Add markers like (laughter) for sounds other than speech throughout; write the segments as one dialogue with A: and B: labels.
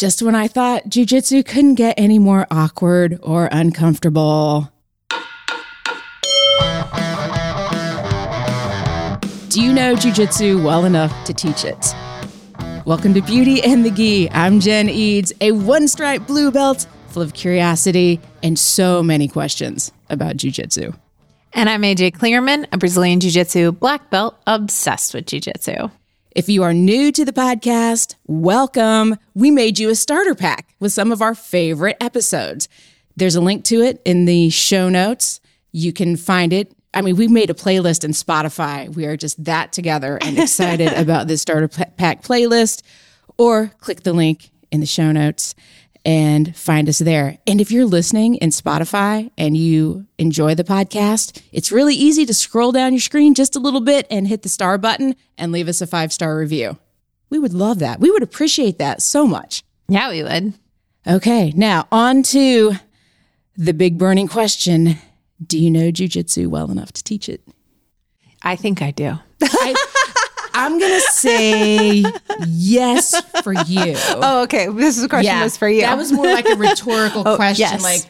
A: just when I thought jujitsu couldn't get any more awkward or uncomfortable. Do you know jujitsu well enough to teach it? Welcome to Beauty and the Gi. I'm Jen Eads, a one stripe blue belt full of curiosity and so many questions about jujitsu.
B: And I'm AJ Klingerman, a Brazilian Jiu Jitsu black belt obsessed with Jiu Jitsu.
A: If you are new to the podcast, welcome. We made you a starter pack with some of our favorite episodes. There's a link to it in the show notes. You can find it. I mean, we made a playlist in Spotify. We are just that together and excited (laughs) about this starter pack playlist. Or click the link in the show notes and find us there. And if you're listening in Spotify and you enjoy the podcast, it's really easy to scroll down your screen just a little bit and hit the star button and leave us a five star review. We would love that. We would appreciate that so much.
B: Yeah, we would.
A: Okay, now on to the big burning question Do you know jujitsu well enough to teach it?
B: I think I do. (laughs)
A: I, I'm gonna say yes for you.
B: Oh, okay. This is a question yeah, was for you.
A: That was more like a rhetorical (laughs) oh, question. Yes. Like,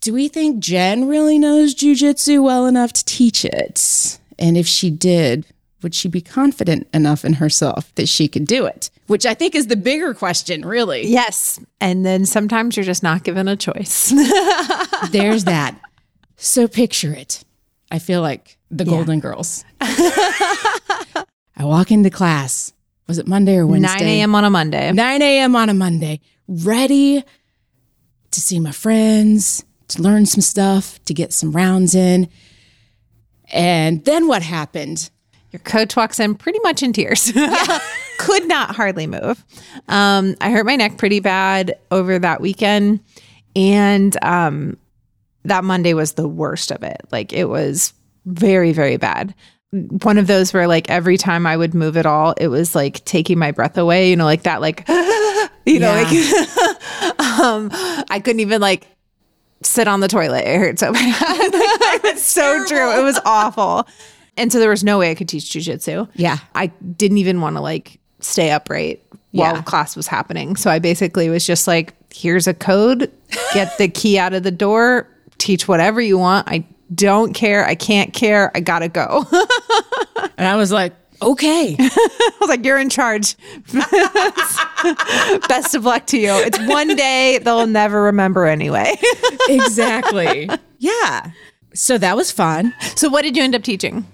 A: do we think Jen really knows jujitsu well enough to teach it? And if she did, would she be confident enough in herself that she could do it? Which I think is the bigger question, really.
B: Yes. And then sometimes you're just not given a choice. (laughs)
A: There's that. So picture it. I feel like the yeah. Golden Girls. (laughs) I walk into class. Was it Monday or Wednesday?
B: 9 a.m. on a Monday.
A: 9 a.m. on a Monday, ready to see my friends, to learn some stuff, to get some rounds in. And then what happened?
B: Your coach walks in pretty much in tears. (laughs) Could not hardly move. Um, I hurt my neck pretty bad over that weekend. And um, that Monday was the worst of it. Like it was very, very bad one of those where like every time I would move at all, it was like taking my breath away, you know, like that, like, (laughs) you know, like, (laughs) um, I couldn't even like sit on the toilet. It hurt so (laughs) bad. like, it's so true. It was awful. And so there was no way I could teach jujitsu.
A: Yeah.
B: I didn't even want to like stay upright while yeah. class was happening. So I basically was just like, here's a code, get the key out of the door, teach whatever you want. I don't care. I can't care. I gotta go. (laughs)
A: and I was like, okay. (laughs)
B: I was like, you're in charge. (laughs) Best of luck to you. It's one day they'll never remember anyway.
A: exactly. Yeah. So that was fun.
B: So, what did you end up teaching?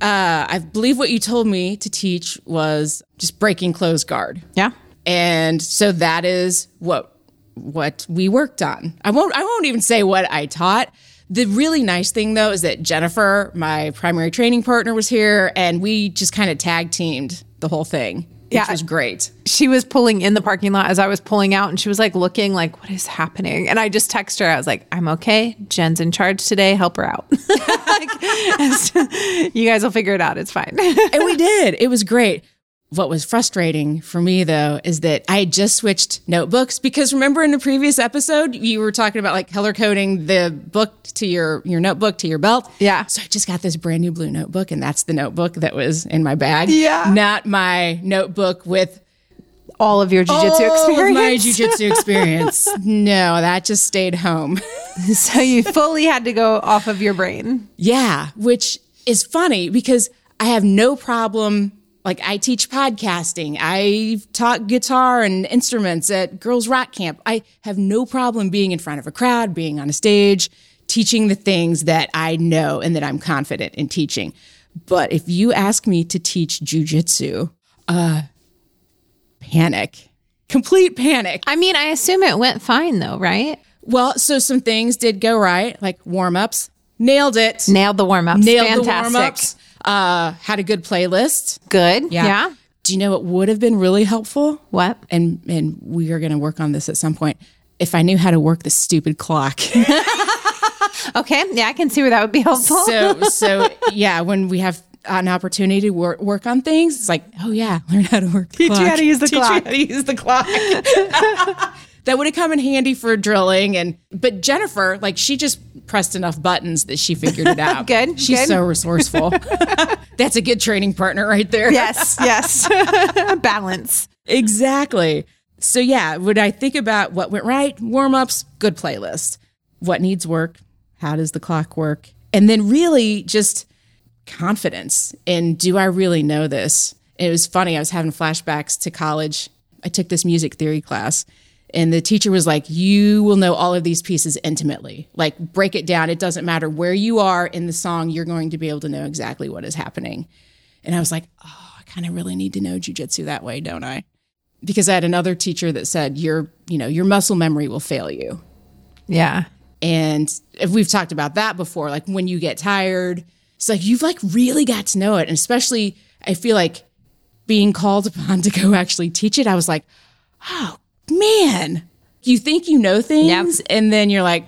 A: Uh, I believe what you told me to teach was just breaking closed guard.
B: Yeah.
A: And so that is what what we worked on. I won't I won't even say what I taught the really nice thing though is that Jennifer, my primary training partner, was here and we just kind of tag teamed the whole thing. Which yeah, was great.
B: She was pulling in the parking lot as I was pulling out, and she was like looking like, "What is happening?" And I just texted her. I was like, "I'm okay. Jen's in charge today. Help her out. (laughs) like, (laughs) you guys will figure it out. It's fine."
A: and we did. It was great. What was frustrating for me though is that I had just switched notebooks because remember in the previous episode you were talking about like color coding the book to your your notebook to your belt.
B: Yeah.
A: So I just got this brand new blue notebook and that's the notebook that was in my bag.
B: Yeah.
A: Not my notebook with
B: all of your jujitsu experience.
A: my jujitsu (laughs) experience. no, that just stayed home. (laughs)
B: so you fully had to go off of your brain.
A: Yeah, which is funny because I have no problem like I teach podcasting. I taught guitar and instruments at Girls Rock Camp. I have no problem being in front of a crowd, being on a stage, teaching the things that I know and that I'm confident in teaching. But if you ask me to teach jujitsu, uh, panic, complete panic.
B: I mean, I assume it went fine though, right?
A: Well, so some things did go right, like warm ups. Nailed it.
B: Nailed the warm ups.
A: Nailed Fantastic. the warm ups. Uh, had a good playlist.
B: Good. Yeah. yeah.
A: Do you know what would have been really helpful?
B: What?
A: And and we are going to work on this at some point. If I knew how to work the stupid clock. (laughs)
B: okay. Yeah, I can see where that would be helpful.
A: so so yeah, when we have an opportunity to work, work on things, it's like, oh yeah, learn how to work the
B: Teach
A: clock.
B: you how to use the
A: Teach
B: clock.
A: You how to use the clock. (laughs) that would have come in handy for drilling and but Jennifer like she just pressed enough buttons that she figured it (laughs) out.
B: good.
A: She's
B: good.
A: so resourceful. (laughs) That's a good training partner right there.
B: Yes, yes. (laughs) Balance.
A: Exactly. So, yeah, when I think about what went right, warm ups, good playlist. What needs work? How does the clock work? And then really just confidence in do I really know this? It was funny. I was having flashbacks to college. I took this music theory class, and the teacher was like, You will know all of these pieces intimately. Like, break it down. It doesn't matter where you are in the song, you're going to be able to know exactly what is happening. And I was like, Oh, I kind of really need to know jujitsu that way, don't I? Because I had another teacher that said, Your, you know, your muscle memory will fail you.
B: Yeah.
A: And if we've talked about that before, like when you get tired, it's like you've like really got to know it. And especially I feel like being called upon (laughs) to go actually teach it, I was like, oh man, you think you know things, and then you're like,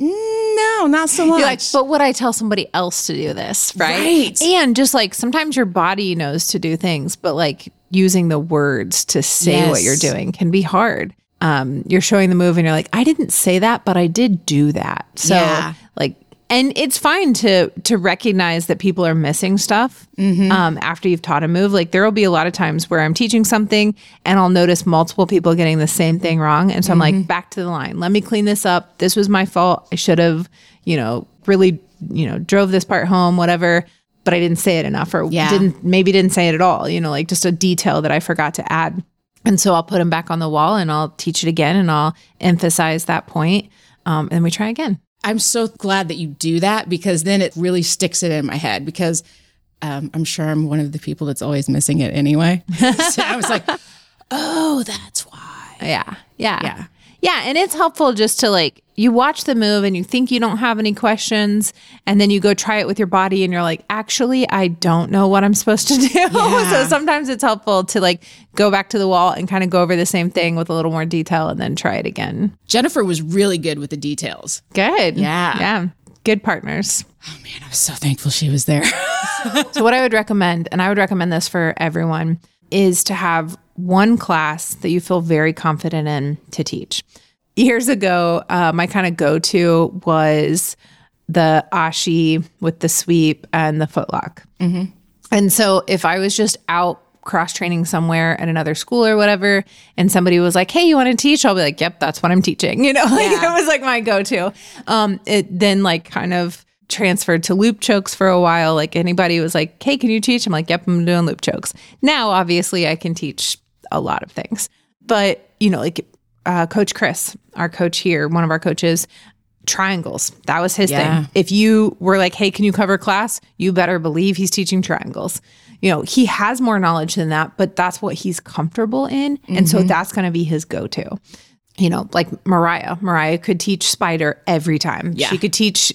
A: no, not so much.
B: Like, but would I tell somebody else to do this? Right?
A: Right.
B: And just like sometimes your body knows to do things, but like using the words to say what you're doing can be hard. Um, you're showing the move and you're like, I didn't say that, but I did do that. So
A: Yeah.
B: like and it's fine to to recognize that people are missing stuff um, after you've taught a move. Like there will be a lot of times where I'm teaching something and I'll notice multiple people getting the same thing wrong, and so I'm like, back to the line. Let me clean this up. This was my fault. I should have, you know, really, you know, drove this part home, whatever. But I didn't say it enough, or
A: Yeah.
B: didn't maybe didn't say it at all. You know, like just a detail that I forgot to add. And so I'll put them back on the wall and I'll teach it again and I'll emphasize that point. Um, and we try again.
A: I'm so glad that you do that because then it really sticks it in my head because um, I'm sure I'm one of the people that's always missing it anyway. (laughs) so I was like, oh, that's why.
B: Yeah. Yeah.
A: Yeah.
B: Yeah. And it's helpful just to like, you watch the move and you think you don't have any questions, and then you go try it with your body and you're like, actually, I don't know what I'm supposed to (laughs) do. so sometimes it's helpful to like go back to the wall and kind of go over the same thing with a little more detail and then try it again.
A: Jennifer was really good with the details.
B: Good.
A: Yeah.
B: Yeah. Good partners.
A: Oh man, I was so thankful she was there. (laughs)
B: So, what I would recommend, and I would recommend this for everyone, is to have one class that you feel very confident in to teach. Years ago, uh, my kind of go to was the Ashi with the sweep and the footlock. And so, if I was just out cross training somewhere at another school or whatever, and somebody was like, "Hey, you want to teach?" I'll be like, "Yep, that's what I'm teaching." (laughs) You know, like
A: Yeah.
B: it was like my go to. Um, it then like kind of transferred to loop chokes for a while. Like anybody was like, "Hey, can you teach?" I'm like, "Yep, I'm doing loop chokes." Now, obviously, I can teach a lot of things, but you know, like uh, Coach Chris, our coach here, one of our coaches. Triangles. That was his
A: Yeah.
B: thing. If you were like, hey, can you cover class? You better believe he's teaching triangles. You know, he has more knowledge than that, but that's what he's comfortable in. And so that's going to be his go to. You know, like Mariah. Mariah could teach spider every time.
A: Yeah.
B: She could teach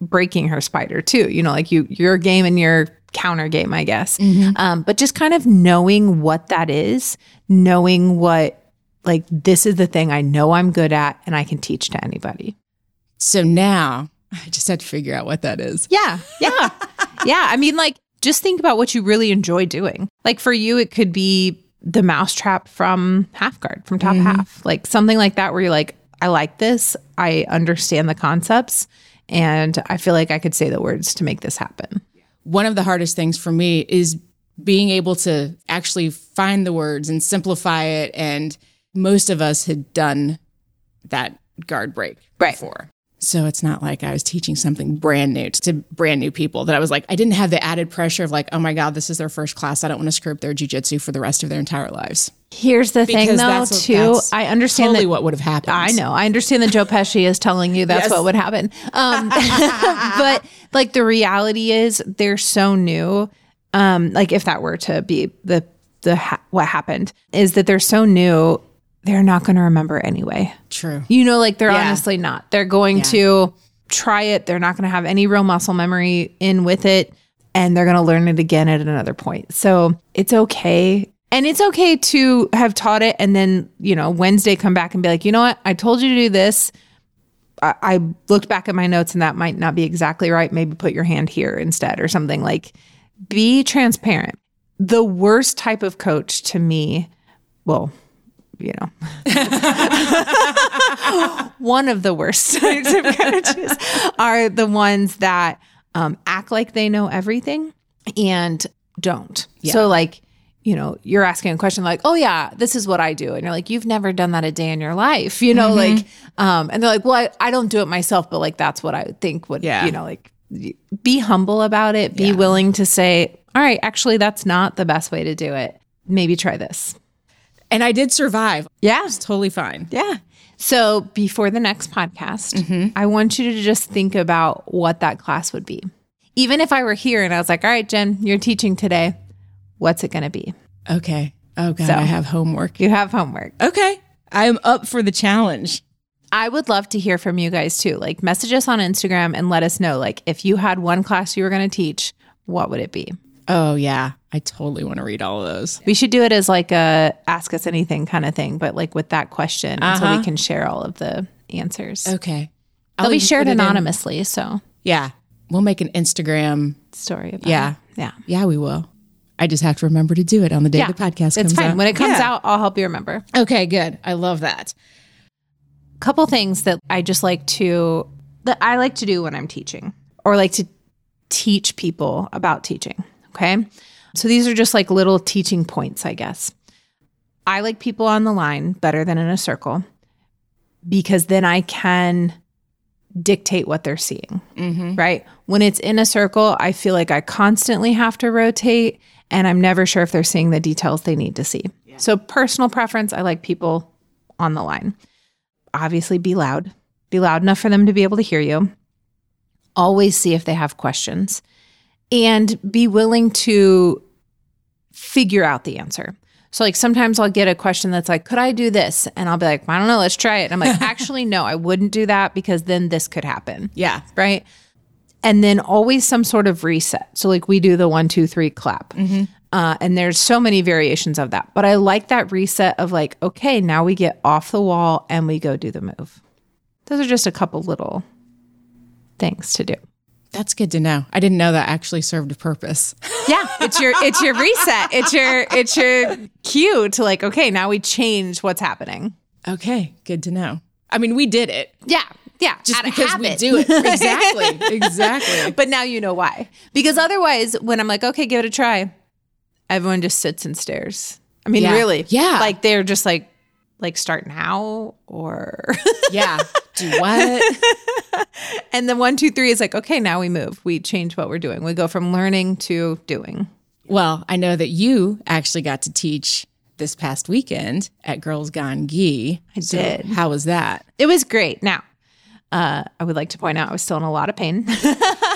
B: breaking her spider too. You know, like you, your game and your counter game, I guess. Um, but just kind of knowing what that is, knowing what, like, this is the thing I know I'm good at and I can teach to anybody.
A: so now (laughs) I just had to figure out what that is.
B: Yeah. Yeah. (laughs) yeah. I mean, like, just think about what you really enjoy doing. Like, for you, it could be the mousetrap from half guard, from top half, like something like that, where you're like, I like this. I understand the concepts. And I feel like I could say the words to make this happen.
A: One of the hardest things for me is being able to actually find the words and simplify it. And most of us had done that guard break
B: Right.
A: before. So it's not like I was teaching something brand new to brand new people that I was like, I didn't have the added pressure of like, oh my God, this is their first class. I don't want to screw up their jujitsu for the rest of their entire lives.
B: Here's the thing, though,
A: what-
B: too. I understand
A: Totally
B: that.
A: what would have happened.
B: I know. I understand that Joe Pesci is telling you that's
A: Yes.
B: what would happen. Um, (laughs) but like the reality is they're so new. Um, like if that were to be the the ha- what happened is that they're so new, they're not going to remember anyway.
A: True.
B: You know, like they're
A: Yeah.
B: honestly not. They're going to try it. They're not going to have any real muscle memory in with it. And they're going to learn it again at another point. So it's okay. And it's okay to have taught it and then, you know, Wednesday come back and be like, you know what? I told you to do this. I, I looked back at my notes and that might not be exactly right. Maybe put your hand here instead or something like be transparent. The worst type of coach to me, well, you know, (laughs) one of the worst (laughs) types of coaches are the ones that um, act like they know everything and don't. So, like, you know, you're asking a question like, "Oh yeah, this is what I do," and you're like, "You've never done that a day in your life," you know, like, um, and they're like, "Well, I, I don't do it myself, but like that's what I would think would,
A: Yeah.
B: you know, like, be humble about it, be
A: Yeah.
B: willing to say, all right, actually, that's not the best way to do it. Maybe try this."
A: And I did survive.
B: Yeah,
A: It's totally fine.
B: yeah. So before the next podcast, I want you to just think about what that class would be. Even if I were here and I was like, all right, Jen, you're teaching today, what's it going to be?
A: Okay. Oh God,
B: So-
A: I have homework.
B: You have homework.
A: Okay. I am up for the challenge.
B: I would love to hear from you guys too. Like, message us on Instagram and let us know, like, if you had one class you were going to teach, what would it be?
A: Oh yeah. I totally want to read all of those.
B: We should do it as like a ask us anything kind of thing, but like with that question, so
A: Uh-huh.
B: we can share all of the answers.
A: Okay.
B: They'll be shared
A: in-
B: anonymously. So,
A: Yeah. We'll make an Instagram.
B: story about
A: Yeah.
B: it. Yeah.
A: Yeah, we will. I just have to remember to do it on the day
B: Yeah.
A: the podcast
B: It's
A: comes
B: fine.
A: out.
B: When it comes
A: Yeah.
B: out, I'll help you remember.
A: Okay, good. I love that.
B: couple things that I just like to that I like to do when I'm teaching or like to teach people about teaching. Okay. So these are just like little teaching points, I guess. I like people on the line better than in a circle because then I can dictate what they're seeing. Mm-hmm. Right. When it's in a circle, I feel like I constantly have to rotate and I'm never sure if they're seeing the details they need to see. So, personal preference, I like people on the line obviously be loud, be loud enough for them to be able to hear you. Always see if they have questions and be willing to figure out the answer. So, like, sometimes I'll get a question that's like, Could I do this? And I'll be like, I don't know, let's try it. And I'm like, (laughs) Actually, no, I wouldn't do that because then this could happen.
A: Yeah.
B: Right. And then always some sort of reset. So, like, we do the one, two, three clap. Uh, and there's so many variations of that. But I like that reset of like, okay, now we get off the wall and we go do the move. Those are just a couple little things to do.
A: That's good to know. I didn't know that actually served a purpose. (laughs)
B: Yeah, it's your it's your reset. It's your it's your cue to like, okay, now we change what's happening.
A: Okay, good to know. I mean, we did it
B: Yeah, yeah,
A: just because we do it. (laughs) Exactly. exactly.
B: but now you know why. Because otherwise, when I'm like, okay, give it a try, everyone just sits and stares. I mean,
A: Yeah.
B: really,
A: Yeah.
B: like they're just like, like start now or. (laughs)
A: Yeah. Do what? (laughs)
B: And then one, two, three is like, okay, now we move. We change what we're doing. We go from learning to doing.
A: Well, I know that you actually got to teach this past weekend at Girls Gone Gi. I
B: did.
A: How was that?
B: It was great. Now, uh, I would like to point out I was still in a lot of pain. (laughs)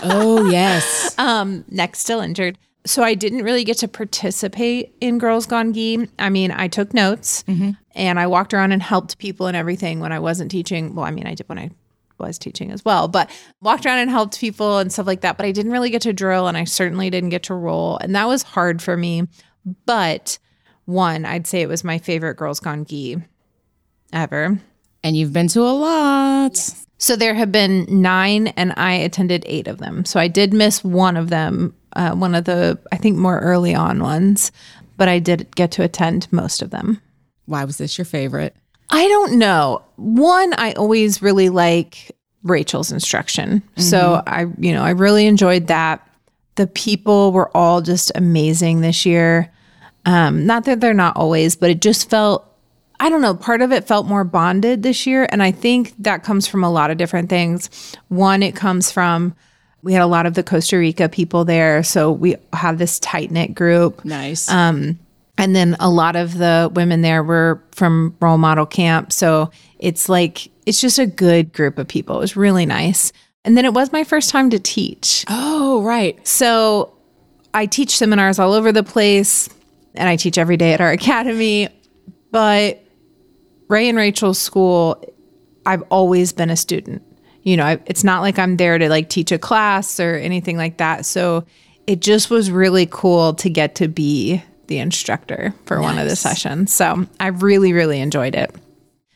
A: Oh, yes.
B: um, neck still injured. So I didn't really get to participate in Girls Gone Gi. I mean, I took notes and I walked around and helped people and everything when I wasn't teaching. Well, I mean, I did when I was teaching as well, but walked around and helped people and stuff like that. But I didn't really get to drill and I certainly didn't get to roll. And that was hard for me. But one, I'd say it was my favorite Girls Gone Gi ever.
A: And you've been to a lot.
B: So there have been nine, and I attended eight of them. So I did miss one of them, uh, one of the, I think, more early on ones, but I did get to attend most of them.
A: Why was this your favorite?
B: I don't know. One, I always really like Rachel's instruction. So I, you know, I really enjoyed that. The people were all just amazing this year. Um, not that they're not always, but it just felt, I don't know, part of it felt more bonded this year. And I think that comes from a lot of different things. One, it comes from, we had a lot of the Costa Rica people there. So we have this tight knit group.
A: Nice.
B: Um, and then a lot of the women there were from role model camp. So it's like, it's just a good group of people. It was really nice. And then it was my first time to teach.
A: oh, right.
B: So I teach seminars all over the place and I teach every day at our (laughs) academy. But Ray and Rachel's school, I've always been a student. You know, I, it's not like I'm there to like teach a class or anything like that. So it just was really cool to get to be the instructor for one of the sessions. So I really, really enjoyed it.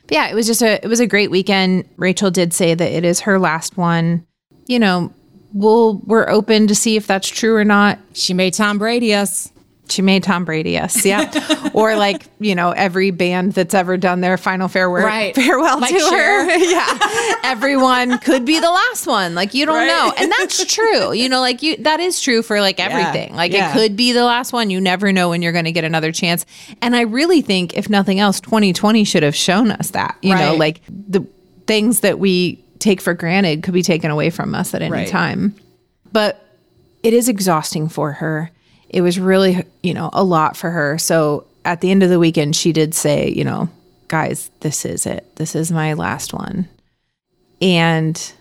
B: But yeah, it was just a it was a great weekend. Rachel did say that it is her last one. You know, we'll we're open to see if that's true or not.
A: She made Tom Brady us.
B: She made Tom Brady, yes. Yeah. (laughs) or like, you know, every band that's ever done their final farewell,
A: Right.
B: farewell
A: Like
B: tour.
A: Cher. (laughs)
B: yeah. Everyone could be the last one. Like you don't
A: Right.
B: know. And that's true. You know, like you that is true for like everything. Like
A: Yeah.
B: it could be the last one. You never know when you're going to get another chance. And I really think if nothing else 2020 should have shown us that. You know, like the things that we take for granted could be taken away from us at any
A: Right.
B: time. But it is exhausting for her. It was really, you know, a lot for her. So at the end of the weekend, she did say, you know, guys, this is it. This is my last one. And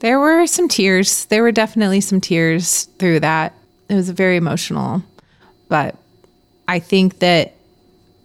B: there were some tears. There were definitely some tears through that. It was very emotional. But I think that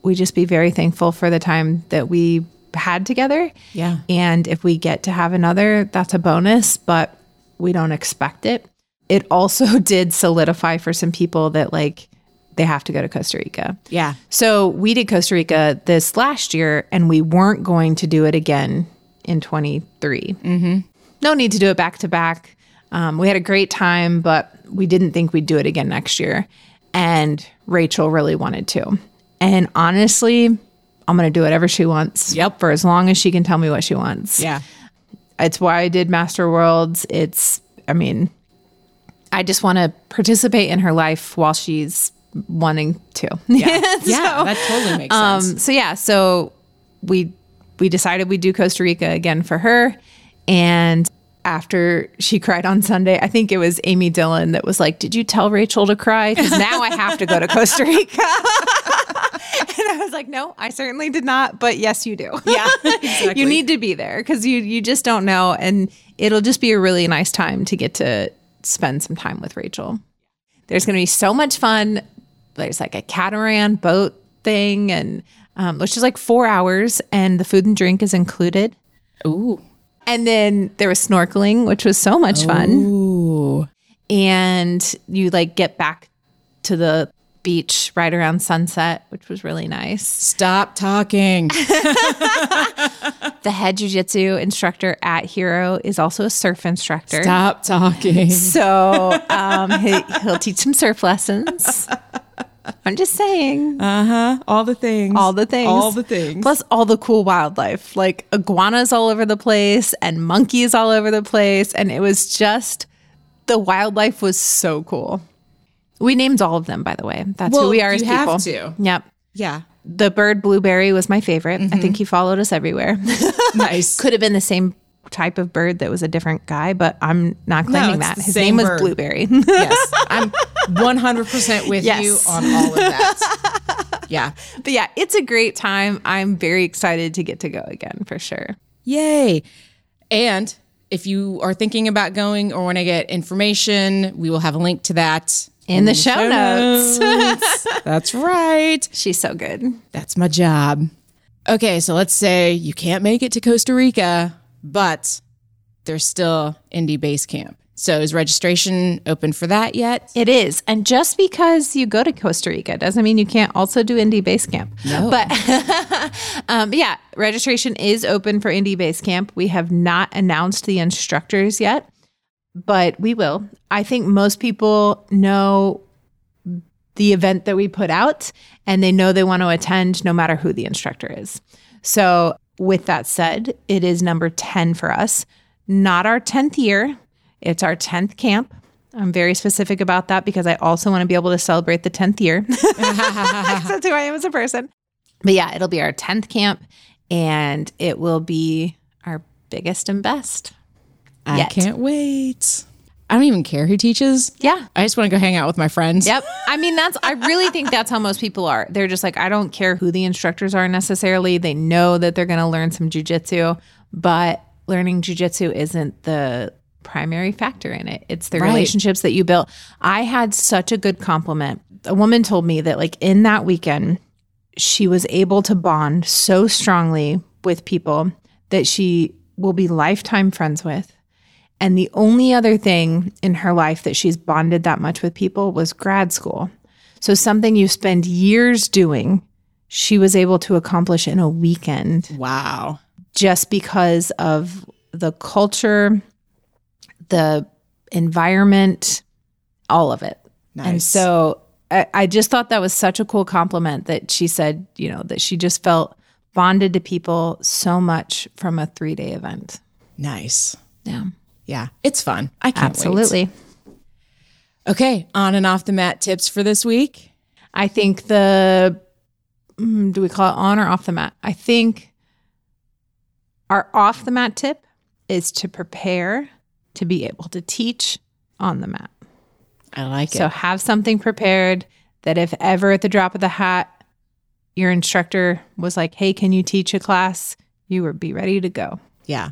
B: we just be very thankful for the time that we had together.
A: Yeah.
B: And if we get to have another, that's a bonus, but we don't expect it. It also (laughs) did solidify for some people that like they have to go to Costa Rica.
A: Yeah.
B: So we did Costa Rica this last year and we weren't going to do it again in 23. Mm-hmm. No need to do it back to back. Um, we had a great time, but we didn't think we'd do it again next year. And Rachel really wanted to. And honestly, I'm going to do whatever she wants.
A: Yep.
B: For as long as she can tell me what she wants.
A: Yeah.
B: It's why I did Master Worlds. It's, I mean, I just want to participate in her life while she's wanting to. (laughs)
A: Yeah. yeah. That totally makes sense.
B: Um, so yeah, so we we decided we'd do Costa Rica again for her, and after she cried on Sunday, I think it was Amy Dillon that was like, "Did you tell Rachel to cry? Because now I have to go to Costa (laughs) Rica." (laughs) and I was like, "No, I certainly did not, but yes, you do.
A: Yeah, exactly.
B: you need to be there because you you just don't know, and it'll just be a really nice time to get to spend some time with Rachel." There's going to be so much fun. There's like a catamaran boat thing, and um, which is like four hours, and the food and drink is included.
A: Ooh.
B: And then there was snorkeling, which was so much fun.
A: Ooh.
B: And you like get back to the beach right around sunset, which was really nice.
A: Stop talking. (laughs)
B: The head jujitsu instructor at Hero is also a surf instructor.
A: Stop talking.
B: So um, he, he'll teach some surf lessons. I'm just saying. Uh huh.
A: All the things.
B: all the things.
A: All the things.
B: Plus all the cool wildlife, like iguanas all over the place and monkeys all over the place. And it was just, the wildlife was so cool. We named all of them, by the way. That's
A: Well,
B: who we are as
A: you
B: people.
A: have to.
B: Yep.
A: yeah.
B: The bird blueberry was my favorite. I think mm-hmm. he followed us everywhere. (laughs) (laughs)
A: Nice.
B: Could have been the same type of bird that was a different guy, but I'm not claiming
A: it's
B: that. His name was. Blueberry. (laughs)
A: yes. I'm 100% with
B: Yes.
A: you on all of that. Yeah.
B: but yeah, it's a great time. I'm very excited to get to go again for sure.
A: Yay. And if you are thinking about going or want to get information, we will have a link to that
B: In the show notes.
A: notes. (laughs) That's right.
B: She's so good.
A: That's my job. Okay, so let's say you can't make it to Costa Rica, but there's still Indie Base Camp. So is registration open for that yet?
B: It is. And just because you go to Costa Rica doesn't mean you can't also do Indie Base Camp.
A: No.
B: But (laughs) um, yeah, registration is open for Indie Base Camp. We have not announced the instructors yet, but we will. I think most people know the event that we put out and they know they want to attend no matter who the instructor is. So, with that said, it is number 10 for us, not our 10th year. It's our 10th camp. I'm very specific about that because I also want to be able to celebrate the 10th year. (laughs) That's who I am as a person. But yeah, it'll be our 10th camp and it will be our biggest and best.
A: I
B: Yet.
A: can't wait. I don't even care who teaches.
B: Yeah.
A: I just want to go hang out with my friends.
B: Yep. I mean, that's, I really think that's how most people are. They're just like, I don't care who the instructors are necessarily. They know that they're going to learn some jujitsu, but learning jujitsu isn't the primary factor in it. It's the
A: Right.
B: relationships that you build. I had such a good compliment. A woman told me that, like, in that weekend, she was able to bond so strongly with people that she will be lifetime friends with. And the only other thing in her life that she's bonded that much with people was grad school. So, something you spend years doing, she was able to accomplish in a weekend
A: Wow.
B: just because of the culture, the environment, all of it.
A: Nice.
B: And so I, I just thought that was such a cool compliment that she said, you know, that she just felt bonded to people so much from a three day event.
A: Nice.
B: Yeah.
A: Yeah. It's fun. I can't
B: Absolutely.
A: wait. Okay. On and off the mat tips for this week.
B: I think the, mm, do we call it on or off the mat? I think our off the mat tip is to prepare to be able to teach on the mat.
A: I like
B: So
A: it.
B: So have something prepared that if ever at the drop of the hat, your instructor was like, hey, can you teach a class? You would be ready to go.
A: Yeah.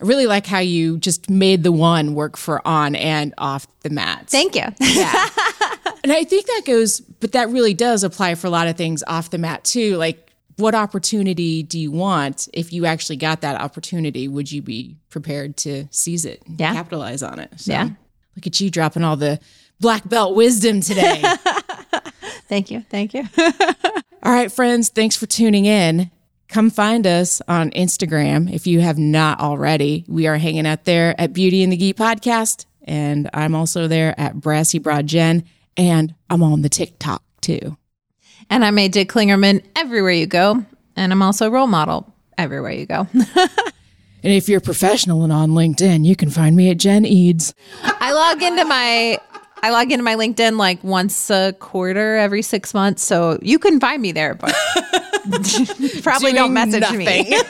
A: I really like how you just made the one work for on and off the mats.
B: Thank you.
A: Yeah. and I think that goes, but that really does apply for a lot of things off the mat too. Like, what opportunity do you want? If you actually got that opportunity, would you be prepared to seize it, and
B: Yeah.
A: capitalize on it? So,
B: Yeah.
A: Look at you dropping all the black belt wisdom today. (laughs)
B: Thank you. Thank you. (laughs)
A: All right, friends, thanks for tuning in. Come find us on Instagram if you have not already. We are hanging out there at Beauty and the Gi podcast, and I'm also there at Brassy Broad Jen, and I'm on the TikTok too.
B: and I'm AJ Klingerman everywhere you go. And I'm also a role model everywhere you go. (laughs)
A: And if you're professional and on LinkedIn, you can find me at Jen Eads.
B: I log into my I log into my LinkedIn like once a quarter every six months. So you can find me there, but (laughs) probably don't message me.
A: nothing. (laughs)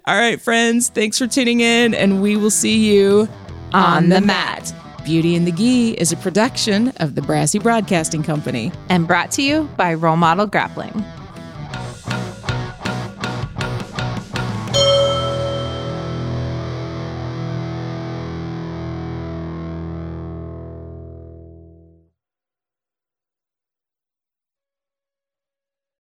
A: (laughs) All right, friends, thanks for tuning in, and we will see you on the mat. Beauty and the Gi is a production of the Brassy Broadcasting Company.
B: and brought to you by Role Model Grappling.